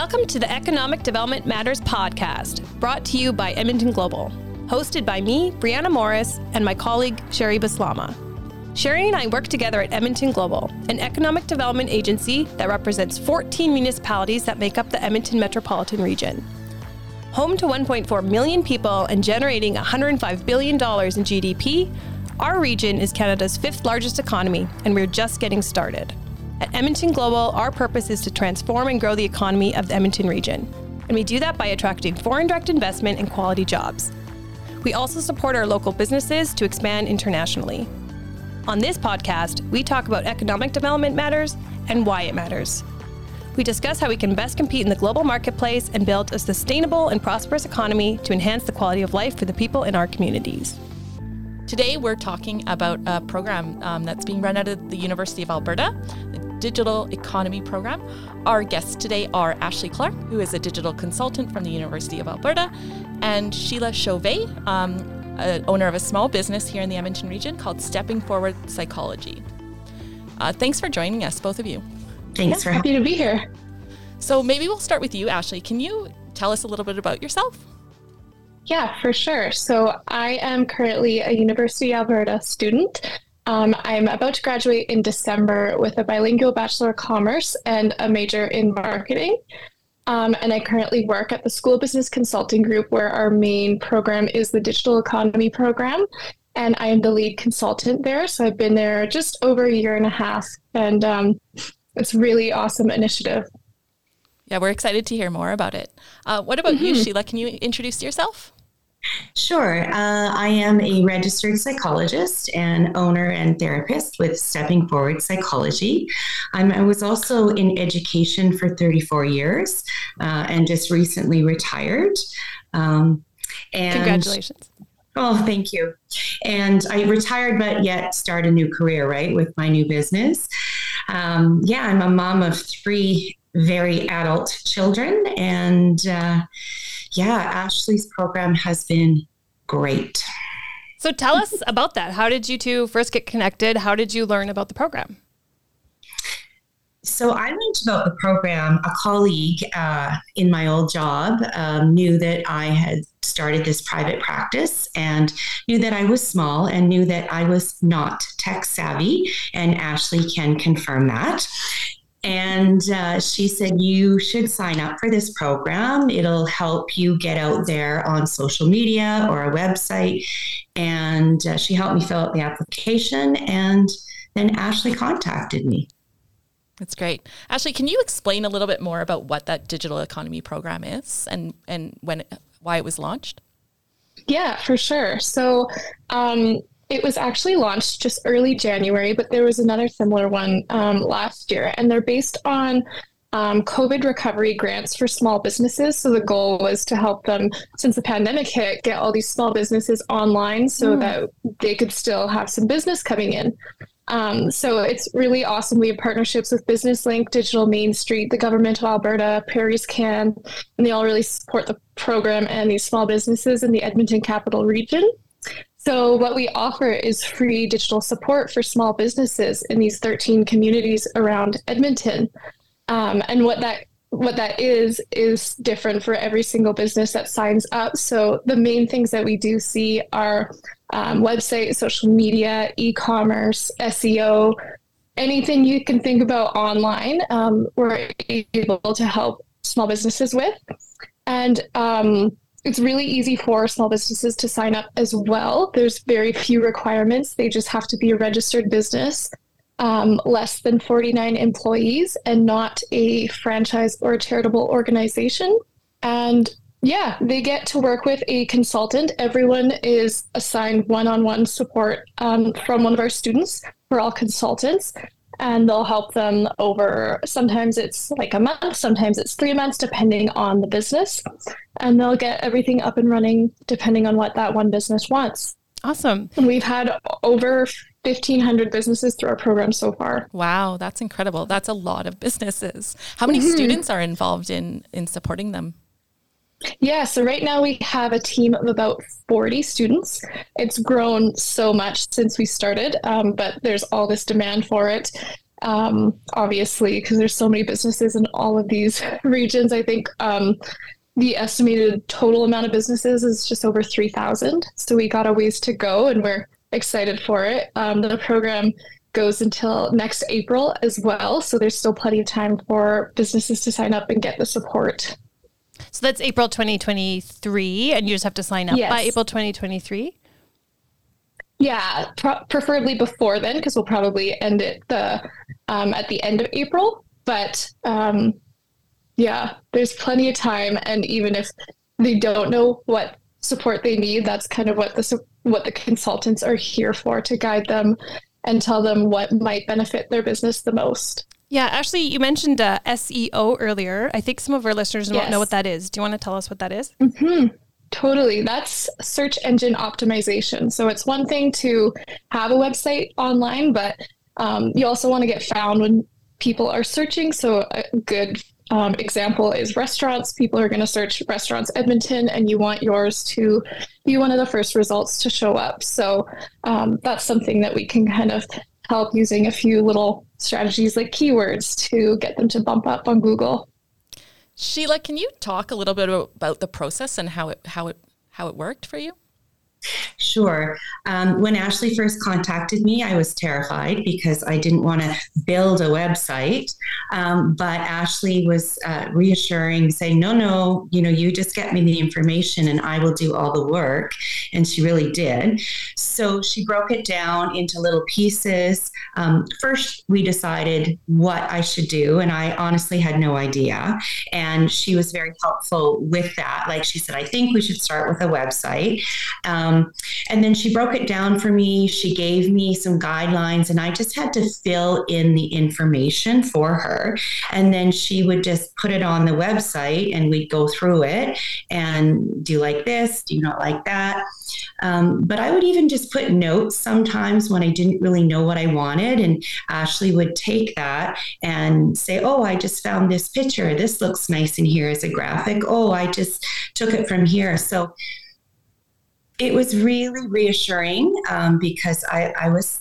Welcome to the Economic Development Matters podcast, brought to you by Edmonton Global, hosted by me, Brianna Morris, and my colleague, Sherri Baslama. Sherri and I work together at Edmonton Global, an economic development agency that represents 14 municipalities that make up the Edmonton metropolitan region. Home to 1.4 million people and generating $105 billion in GDP, our region is Canada's fifth largest economy, and we're just getting started. At Edmonton Global, our purpose is to transform and grow the economy of the Edmonton region, and we do that by attracting foreign direct investment and quality jobs. We also support our local businesses to expand internationally. On this podcast, we talk about economic development matters and why it matters. We discuss how we can best compete in the global marketplace and build a sustainable and prosperous economy to enhance the quality of life for the people in our communities. Today, we're talking about a program um, that's being run out of the University of Alberta, Digital Economy Program. Our guests today are Ashley Clark, who is a digital consultant from the University of Alberta, and Sheila Chauvet, um, owner of a small business here in the Edmonton region called Stepping Forward Psychology. Uh, thanks for joining us, both of you. Thanks yeah, for happy to be here. So maybe we'll start with you, Ashley. Can you tell us a little bit about yourself? Yeah, for sure. So I am currently a University of Alberta student. Um, I'm about to graduate in December with a bilingual Bachelor of Commerce and a major in marketing. Um, and I currently work at the School of Business Consulting Group, where our main program is the Digital Economy Program. And I am the lead consultant there. So I've been there just over a year and a half. And um, it's really awesome initiative. Yeah, we're excited to hear more about it. Uh, what about mm-hmm. you, Sheila? Can you introduce yourself? Sure. Uh, I am a registered psychologist and owner and therapist with Stepping Forward Psychology. Um, I was also in education for 34 years uh, and just recently retired. Um, and Congratulations. Oh, thank you. And I retired, but yet start a new career, right, with my new business. Um, yeah, I'm a mom of three very adult children and uh, yeah, Ashley's program has been great. So tell us about that. How did you two first get connected? How did you learn about the program? So I learned about the program. A colleague uh, in my old job um, knew that I had started this private practice and knew that I was small and knew that I was not tech savvy. And Ashley can confirm that. And uh, she said, You should sign up for this program. It'll help you get out there on social media or a website. And uh, she helped me fill out the application. And then Ashley contacted me. That's great. Ashley, can you explain a little bit more about what that digital economy program is and, and when it, why it was launched? Yeah, for sure. So, um, it was actually launched just early January, but there was another similar one um, last year, and they're based on um, COVID recovery grants for small businesses. So the goal was to help them, since the pandemic hit, get all these small businesses online so mm. that they could still have some business coming in. Um, so it's really awesome. We have partnerships with Business Link, Digital Main Street, the government of Alberta, PrairiesCan, and they all really support the program and these small businesses in the Edmonton capital region. So, what we offer is free digital support for small businesses in these 13 communities around Edmonton. Um, and what that what that is is different for every single business that signs up. So the main things that we do see are um, website, social media, e-commerce, SEO, anything you can think about online. Um, we're able to help small businesses with, and um, it's really easy for small businesses to sign up as well. There's very few requirements. They just have to be a registered business, um, less than 49 employees, and not a franchise or a charitable organization. And yeah, they get to work with a consultant. Everyone is assigned one on one support um, from one of our students. We're all consultants and they'll help them over sometimes it's like a month sometimes it's three months depending on the business. And they'll get everything up and running depending on what that one business wants. Awesome. And we've had over 1500 businesses through our program so far. Wow that's incredible. That's a lot of businesses. How many mm-hmm. students are involved in in supporting them yeah, so right now we have a team of about 40 students. It's grown so much since we started, um, but there's all this demand for it. um, obviously, because there's so many businesses in all of these regions. I think um, the estimated total amount of businesses is just over 3,000. So we got a ways to go and we're excited for it. Um, the program goes until next April as well. So there's still plenty of time for businesses to sign up and get the support. So that's April 2023, and you just have to sign up yes. by April 2023? Yeah, pro- preferably before then, because we'll probably end it the um, at the end of April. But um, yeah, there's plenty of time, and even if they don't know what support they need, that's kind of what the what the consultants are here for to guide them and tell them what might benefit their business the most. Yeah, Ashley, you mentioned uh, SEO earlier. I think some of our listeners yes. don't know what that is. Do you want to tell us what that is? Mm-hmm. Totally. That's search engine optimization. So it's one thing to have a website online, but um, you also want to get found when people are searching. So a good um, example is restaurants. People are going to search restaurants Edmonton, and you want yours to be one of the first results to show up. So um, that's something that we can kind of help using a few little strategies like keywords to get them to bump up on Google. Sheila, can you talk a little bit about the process and how it how it how it worked for you? Sure. Um, when Ashley first contacted me, I was terrified because I didn't want to build a website. Um, but Ashley was uh, reassuring, saying, "No, no, you know, you just get me the information, and I will do all the work." And she really did. So she broke it down into little pieces. Um, first, we decided what I should do, and I honestly had no idea. And she was very helpful with that. Like she said, "I think we should start with a website." Um, and then she broke it down for me. She gave me some guidelines, and I just had to fill in the information for her. And then she would just put it on the website, and we'd go through it and do like this, do not like that. Um, but I would even just put notes sometimes when I didn't really know what I wanted. And Ashley would take that and say, Oh, I just found this picture. This looks nice in here as a graphic. Oh, I just took it from here. So it was really reassuring um, because I, I was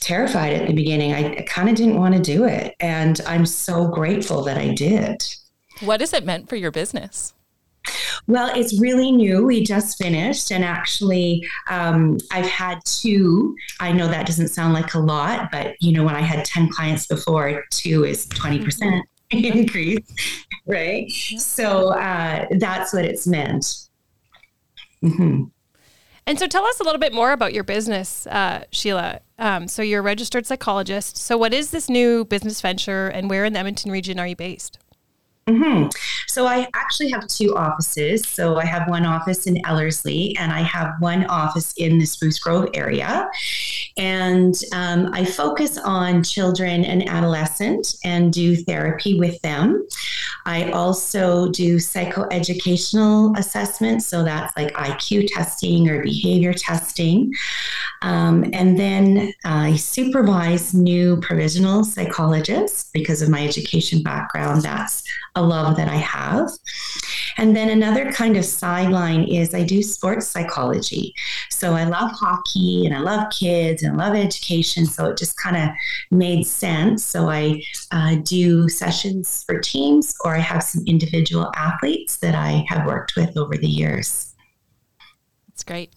terrified at the beginning. I, I kind of didn't want to do it. And I'm so grateful that I did. What has it meant for your business? Well, it's really new. We just finished, and actually, um, I've had two. I know that doesn't sound like a lot, but you know, when I had 10 clients before, two is 20% increase, right? So uh, that's what it's meant. Mm-hmm. And so tell us a little bit more about your business, uh, Sheila. Um, so you're a registered psychologist. So what is this new business venture and where in the Edmonton region are you based? Mm-hmm. So I actually have two offices. So I have one office in Ellerslie and I have one office in the Spruce Grove area. And um, I focus on children and adolescent and do therapy with them. I also do psychoeducational assessments. So that's like IQ testing or behavior testing. Um, and then I supervise new provisional psychologists because of my education background. That's a love that I have. And then another kind of sideline is I do sports psychology. So I love hockey and I love kids and I love education. So it just kind of made sense. So I uh, do sessions for teams or I have some individual athletes that I have worked with over the years. That's great.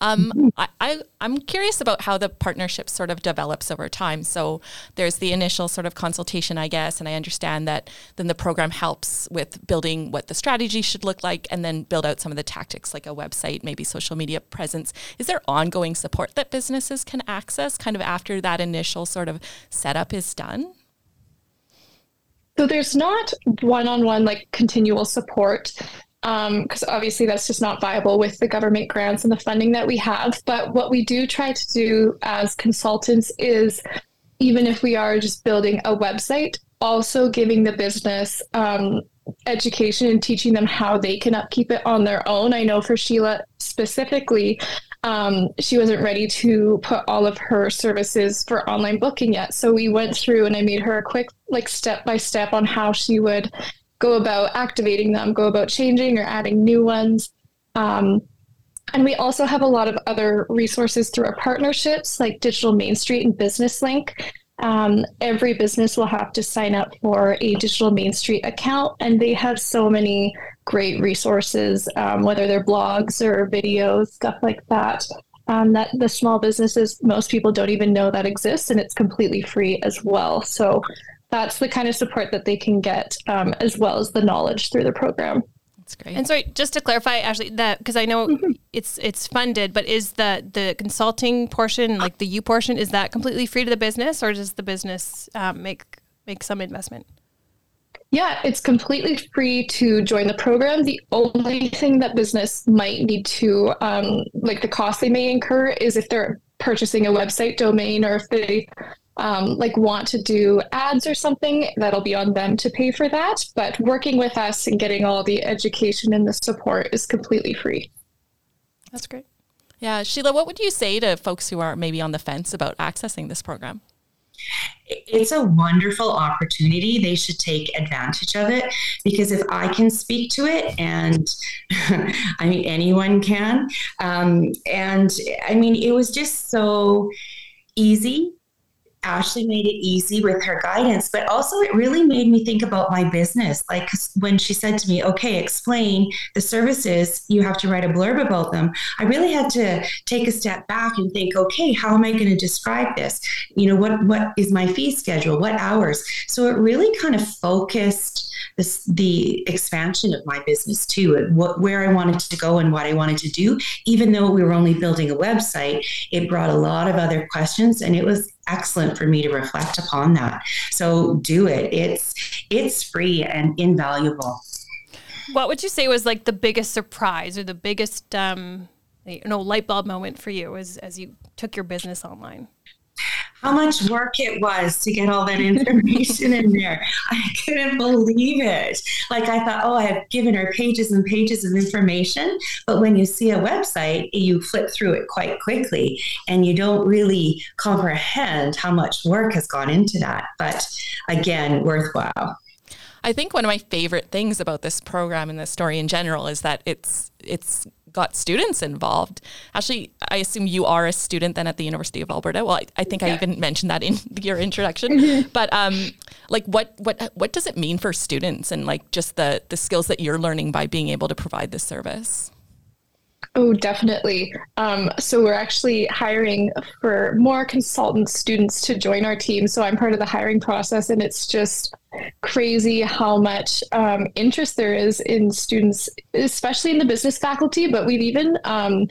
Um. I, I, am curious about how the partnership sort of develops over time. So there's the initial sort of consultation, I guess, and I understand that then the program helps with building what the strategy should look like and then build out some of the tactics like a website, maybe social media presence. Is there ongoing support that businesses can access kind of after that initial sort of setup is done? So there's not one-on-one like continual support because um, obviously that's just not viable with the government grants and the funding that we have. But what we do try to do as consultants is, even if we are just building a website, also giving the business um, education and teaching them how they can upkeep it on their own. I know for Sheila specifically, um, she wasn't ready to put all of her services for online booking yet. So we went through and I made her a quick, like, step by step on how she would go about activating them, go about changing or adding new ones. Um, and we also have a lot of other resources through our partnerships like Digital Main Street and Business Link. um, every business will have to sign up for a digital Main Street account, and they have so many great resources, um, whether they're blogs or videos, stuff like that. Um, that the small businesses, most people don't even know that exists, and it's completely free as well. So that's the kind of support that they can get, um, as well as the knowledge through the program. That's great. And sorry, just to clarify, Ashley, that because I know mm-hmm. it's it's funded, but is the the consulting portion, like the U portion, is that completely free to the business, or does the business um, make make some investment? Yeah, it's completely free to join the program. The only thing that business might need to, um, like the cost they may incur, is if they're purchasing a website domain or if they um, like want to do ads or something, that'll be on them to pay for that. But working with us and getting all the education and the support is completely free. That's great. Yeah, Sheila, what would you say to folks who are maybe on the fence about accessing this program? It's a wonderful opportunity. They should take advantage of it because if I can speak to it, and I mean, anyone can. Um, and I mean, it was just so easy Ashley made it easy with her guidance, but also it really made me think about my business. Like when she said to me, okay, explain the services, you have to write a blurb about them. I really had to take a step back and think, okay, how am I going to describe this? You know, what what is my fee schedule? What hours? So it really kind of focused this, the expansion of my business too, and what where I wanted to go and what I wanted to do. Even though we were only building a website, it brought a lot of other questions, and it was excellent for me to reflect upon that. So do it. It's it's free and invaluable. What would you say was like the biggest surprise or the biggest um, you know light bulb moment for you as as you took your business online? How much work it was to get all that information in there. I couldn't believe it. Like I thought, oh, I have given her pages and pages of information. But when you see a website, you flip through it quite quickly and you don't really comprehend how much work has gone into that. But again, worthwhile. I think one of my favorite things about this program and this story in general is that it's it's got students involved. Actually, I assume you are a student then at the University of Alberta. Well, I, I think yeah. I even mentioned that in your introduction. Mm-hmm. But um, like, what what what does it mean for students and like just the the skills that you're learning by being able to provide this service? Oh, definitely. Um, so we're actually hiring for more consultant students to join our team. So I'm part of the hiring process, and it's just crazy how much um, interest there is in students, especially in the business faculty. But we've even um,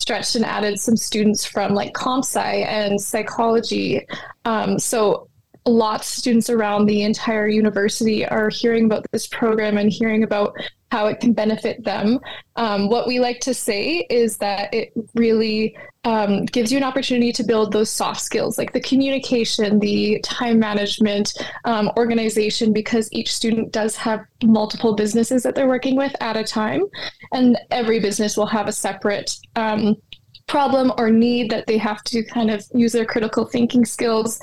stretched and added some students from like comp sci and psychology. Um, so lots of students around the entire university are hearing about this program and hearing about how it can benefit them. Um, what we like to say is that it really um, gives you an opportunity to build those soft skills like the communication, the time management, um, organization, because each student does have multiple businesses that they're working with at a time. And every business will have a separate um, problem or need that they have to kind of use their critical thinking skills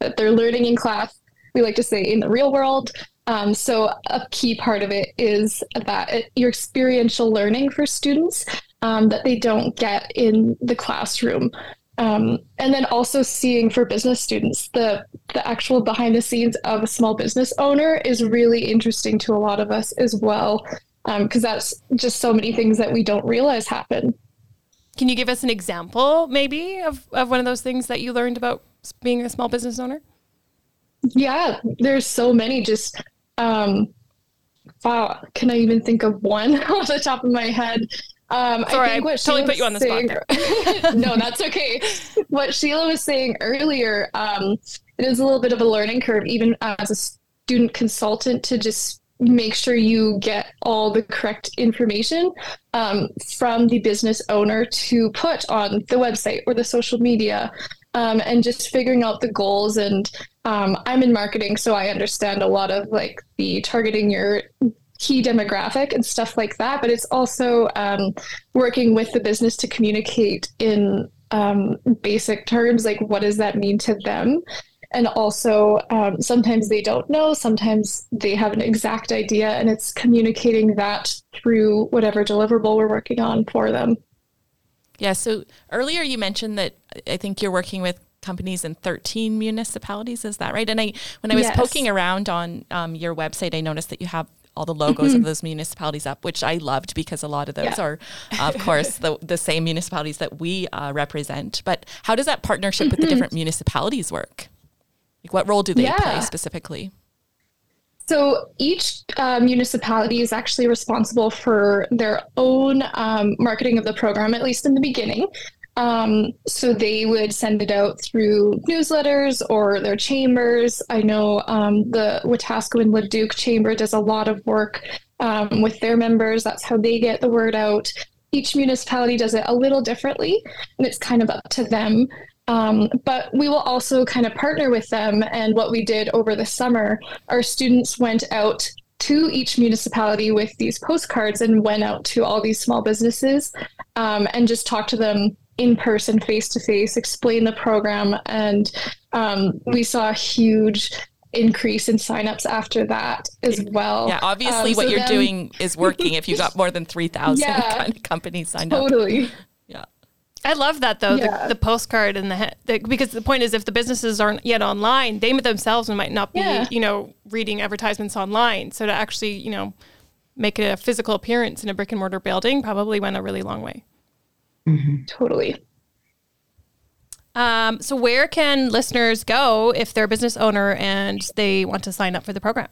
that they're learning in class. We like to say in the real world. Um, so a key part of it is that it, your experiential learning for students um, that they don't get in the classroom. Um, and then also seeing for business students the the actual behind the scenes of a small business owner is really interesting to a lot of us as well because um, that's just so many things that we don't realize happen. Can you give us an example, maybe, of, of one of those things that you learned about being a small business owner? Yeah, there's so many. Just um, wow, can I even think of one off the top of my head? Um, Sorry, I, think what I totally put you on the saying, spot. no, that's okay. What Sheila was saying earlier, um, it is a little bit of a learning curve, even as a student consultant, to just make sure you get all the correct information um, from the business owner to put on the website or the social media um, and just figuring out the goals. And um, I'm in marketing, so I understand a lot of like the targeting your key demographic and stuff like that. But it's also um, working with the business to communicate in um, basic terms, like what does that mean to them? And also, um, sometimes they don't know, sometimes they have an exact idea, and it's communicating that through whatever deliverable we're working on for them. Yeah. So earlier you mentioned that I think you're working with companies in 13 municipalities. Is that right? And I, when I was Yes. poking around on um, your website, I noticed that you have all the logos of those municipalities up, which I loved because a lot of those Yeah. are, of course, the, the same municipalities that we uh, represent. But how does that partnership with the different municipalities work? Like, what role do they play specifically? So each uh, municipality is actually responsible for their own um, marketing of the program, at least in the beginning. Um, so they would send it out through newsletters or their chambers. I know um, the Wetaskiwin and Leduc Chamber does a lot of work um, with their members. That's how they get the word out. Each municipality does it a little differently, and it's kind of up to them. Um, but we will also kind of partner with them. And what we did over the summer, our students went out to each municipality with these postcards and went out to all these small businesses um, and just talked to them in person, face to face, explain the program. And um, we saw a huge increase in signups after that as well. Yeah, obviously, Um, what so you're then- doing is working if you got more than 3,000 Yeah. kind of companies signed up. Totally. Yeah. I love that though, Yeah. the, the postcard and the, the because the point is if the businesses aren't yet online, they themselves might not be, Yeah. you know, reading advertisements online. So to actually, you know, make it a physical appearance in a brick and mortar building probably went a really long way. Totally. Um, so where can listeners go if they're a business owner and they want to sign up for the program?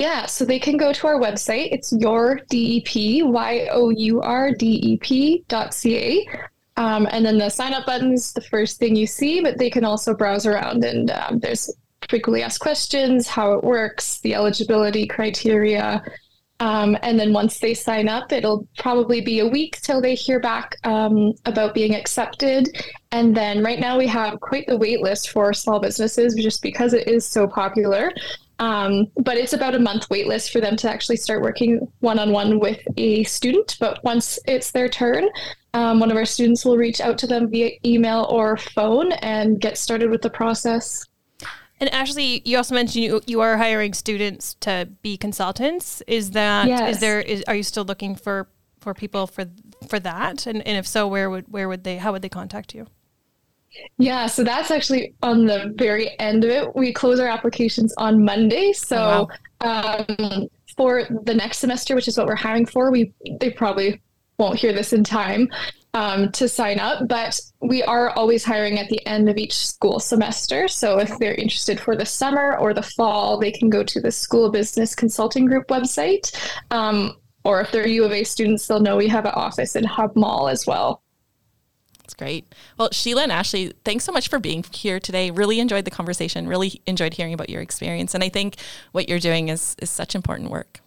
Yeah, so they can go to our website. It's your DEP, Y O U R D E P dot C A. Um, and then the sign up button's the first thing you see, but they can also browse around and um, there's frequently asked questions, how it works, the eligibility criteria. Um, and then once they sign up, it'll probably be a week till they hear back um, about being accepted. And then right now we have quite the wait list for small businesses just because it is so popular. Um, but it's about a month wait list for them to actually start working one on one with a student. But once it's their turn, um, one of our students will reach out to them via email or phone and get started with the process. And Ashley, you also mentioned you, you are hiring students to be consultants. Is that is Yes. is there is are you still looking for for people for for that? And and if so, where would where would they how would they contact you? Yeah, so that's actually on the very end of it. We close our applications on Monday. So um, for the next semester, which is what we're hiring for, we they probably won't hear this in time um, to sign up, but we are always hiring at the end of each school semester. So if they're interested for the summer or the fall, they can go to the School Business Consulting Group website. Um, or if they're U of A students, they'll know we have an office in Hub Mall as well. That's great. Well, Sheila and Ashley, thanks so much for being here today. Really enjoyed the conversation. Really enjoyed hearing about your experience. And I think what you're doing is, is such important work.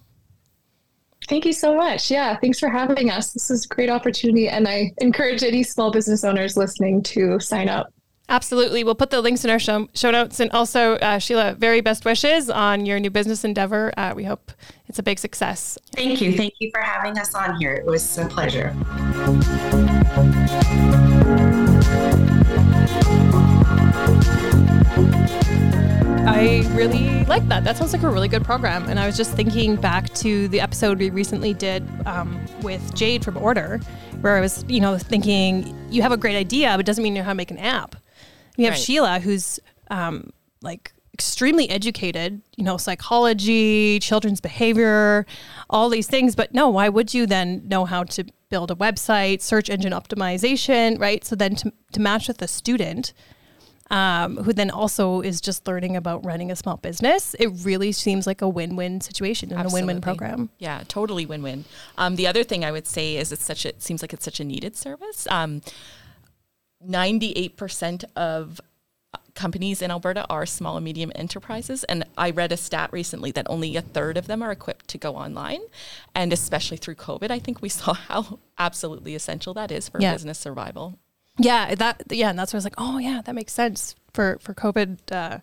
Thank you so much. Yeah, thanks for having us. This is a great opportunity, and I encourage any small business owners listening to sign up. Absolutely. We'll put the links in our show, show notes. And also, uh, Sheila, very best wishes on your new business endeavor. Uh, we hope it's a big success. Thank you. Thank you for having us on here. It was a pleasure. I really like that. That sounds like a really good program. And I was just thinking back to the episode we recently did um, with Jade from Order, where I was, you know, thinking you have a great idea, but it doesn't mean you know how to make an app. We have Right. Sheila, who's um, like extremely educated, you know, psychology, children's behavior, all these things. But no, why would you then know how to build a website, search engine optimization, right? So then to, to match with a student um, who then also is just learning about running a small business, it really seems like a win-win situation and a win-win program. Yeah, totally win-win. Um, the other thing I would say is it's such a, it seems like it's such a needed service. Um, 98% of companies in Alberta are small and medium enterprises. And I read a stat recently that only a third of them are equipped to go online. And especially through COVID, I think we saw how absolutely essential that is for Yeah. business survival. Yeah, that yeah, and that's where I was like, oh yeah, that makes sense for for COVID uh,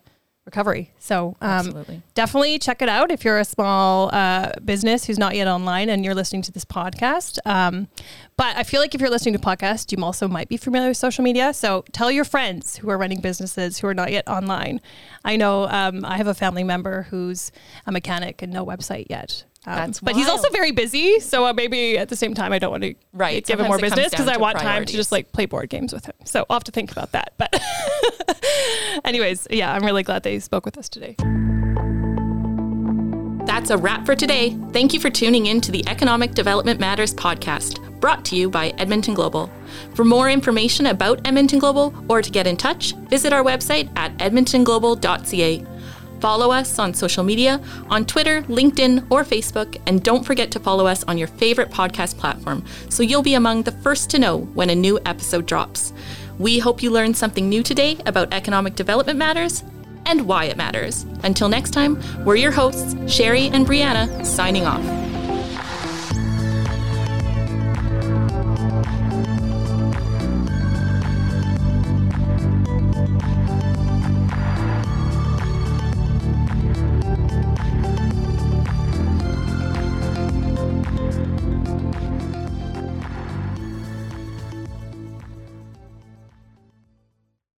recovery. So um, definitely check it out if you're a small uh, business who's not yet online and you're listening to this podcast. Um, but I feel like if you're listening to podcast, you also might be familiar with social media. So tell your friends who are running businesses who are not yet online. I know um, I have a family member who's a mechanic and no website yet. Um, That's but he's also very busy, so uh, maybe at the same time I don't want to Right, give him more sometimes it comes business because I want time to just like play board games with him. So I'll have to think about that. But anyways, yeah, I'm really glad they spoke with us today. That's a wrap for today. Thank you for tuning in to the Economic Development Matters podcast, brought to you by Edmonton Global. For more information about Edmonton Global or to get in touch, visit our website at edmontonglobal.ca. Follow us on social media on Twitter, LinkedIn, or Facebook, and don't forget to follow us on your favorite podcast platform so you'll be among the first to know when a new episode drops. We hope you learned something new today about economic development matters and why it matters. Until next time, we're your hosts, Sherri and Brianna, signing off.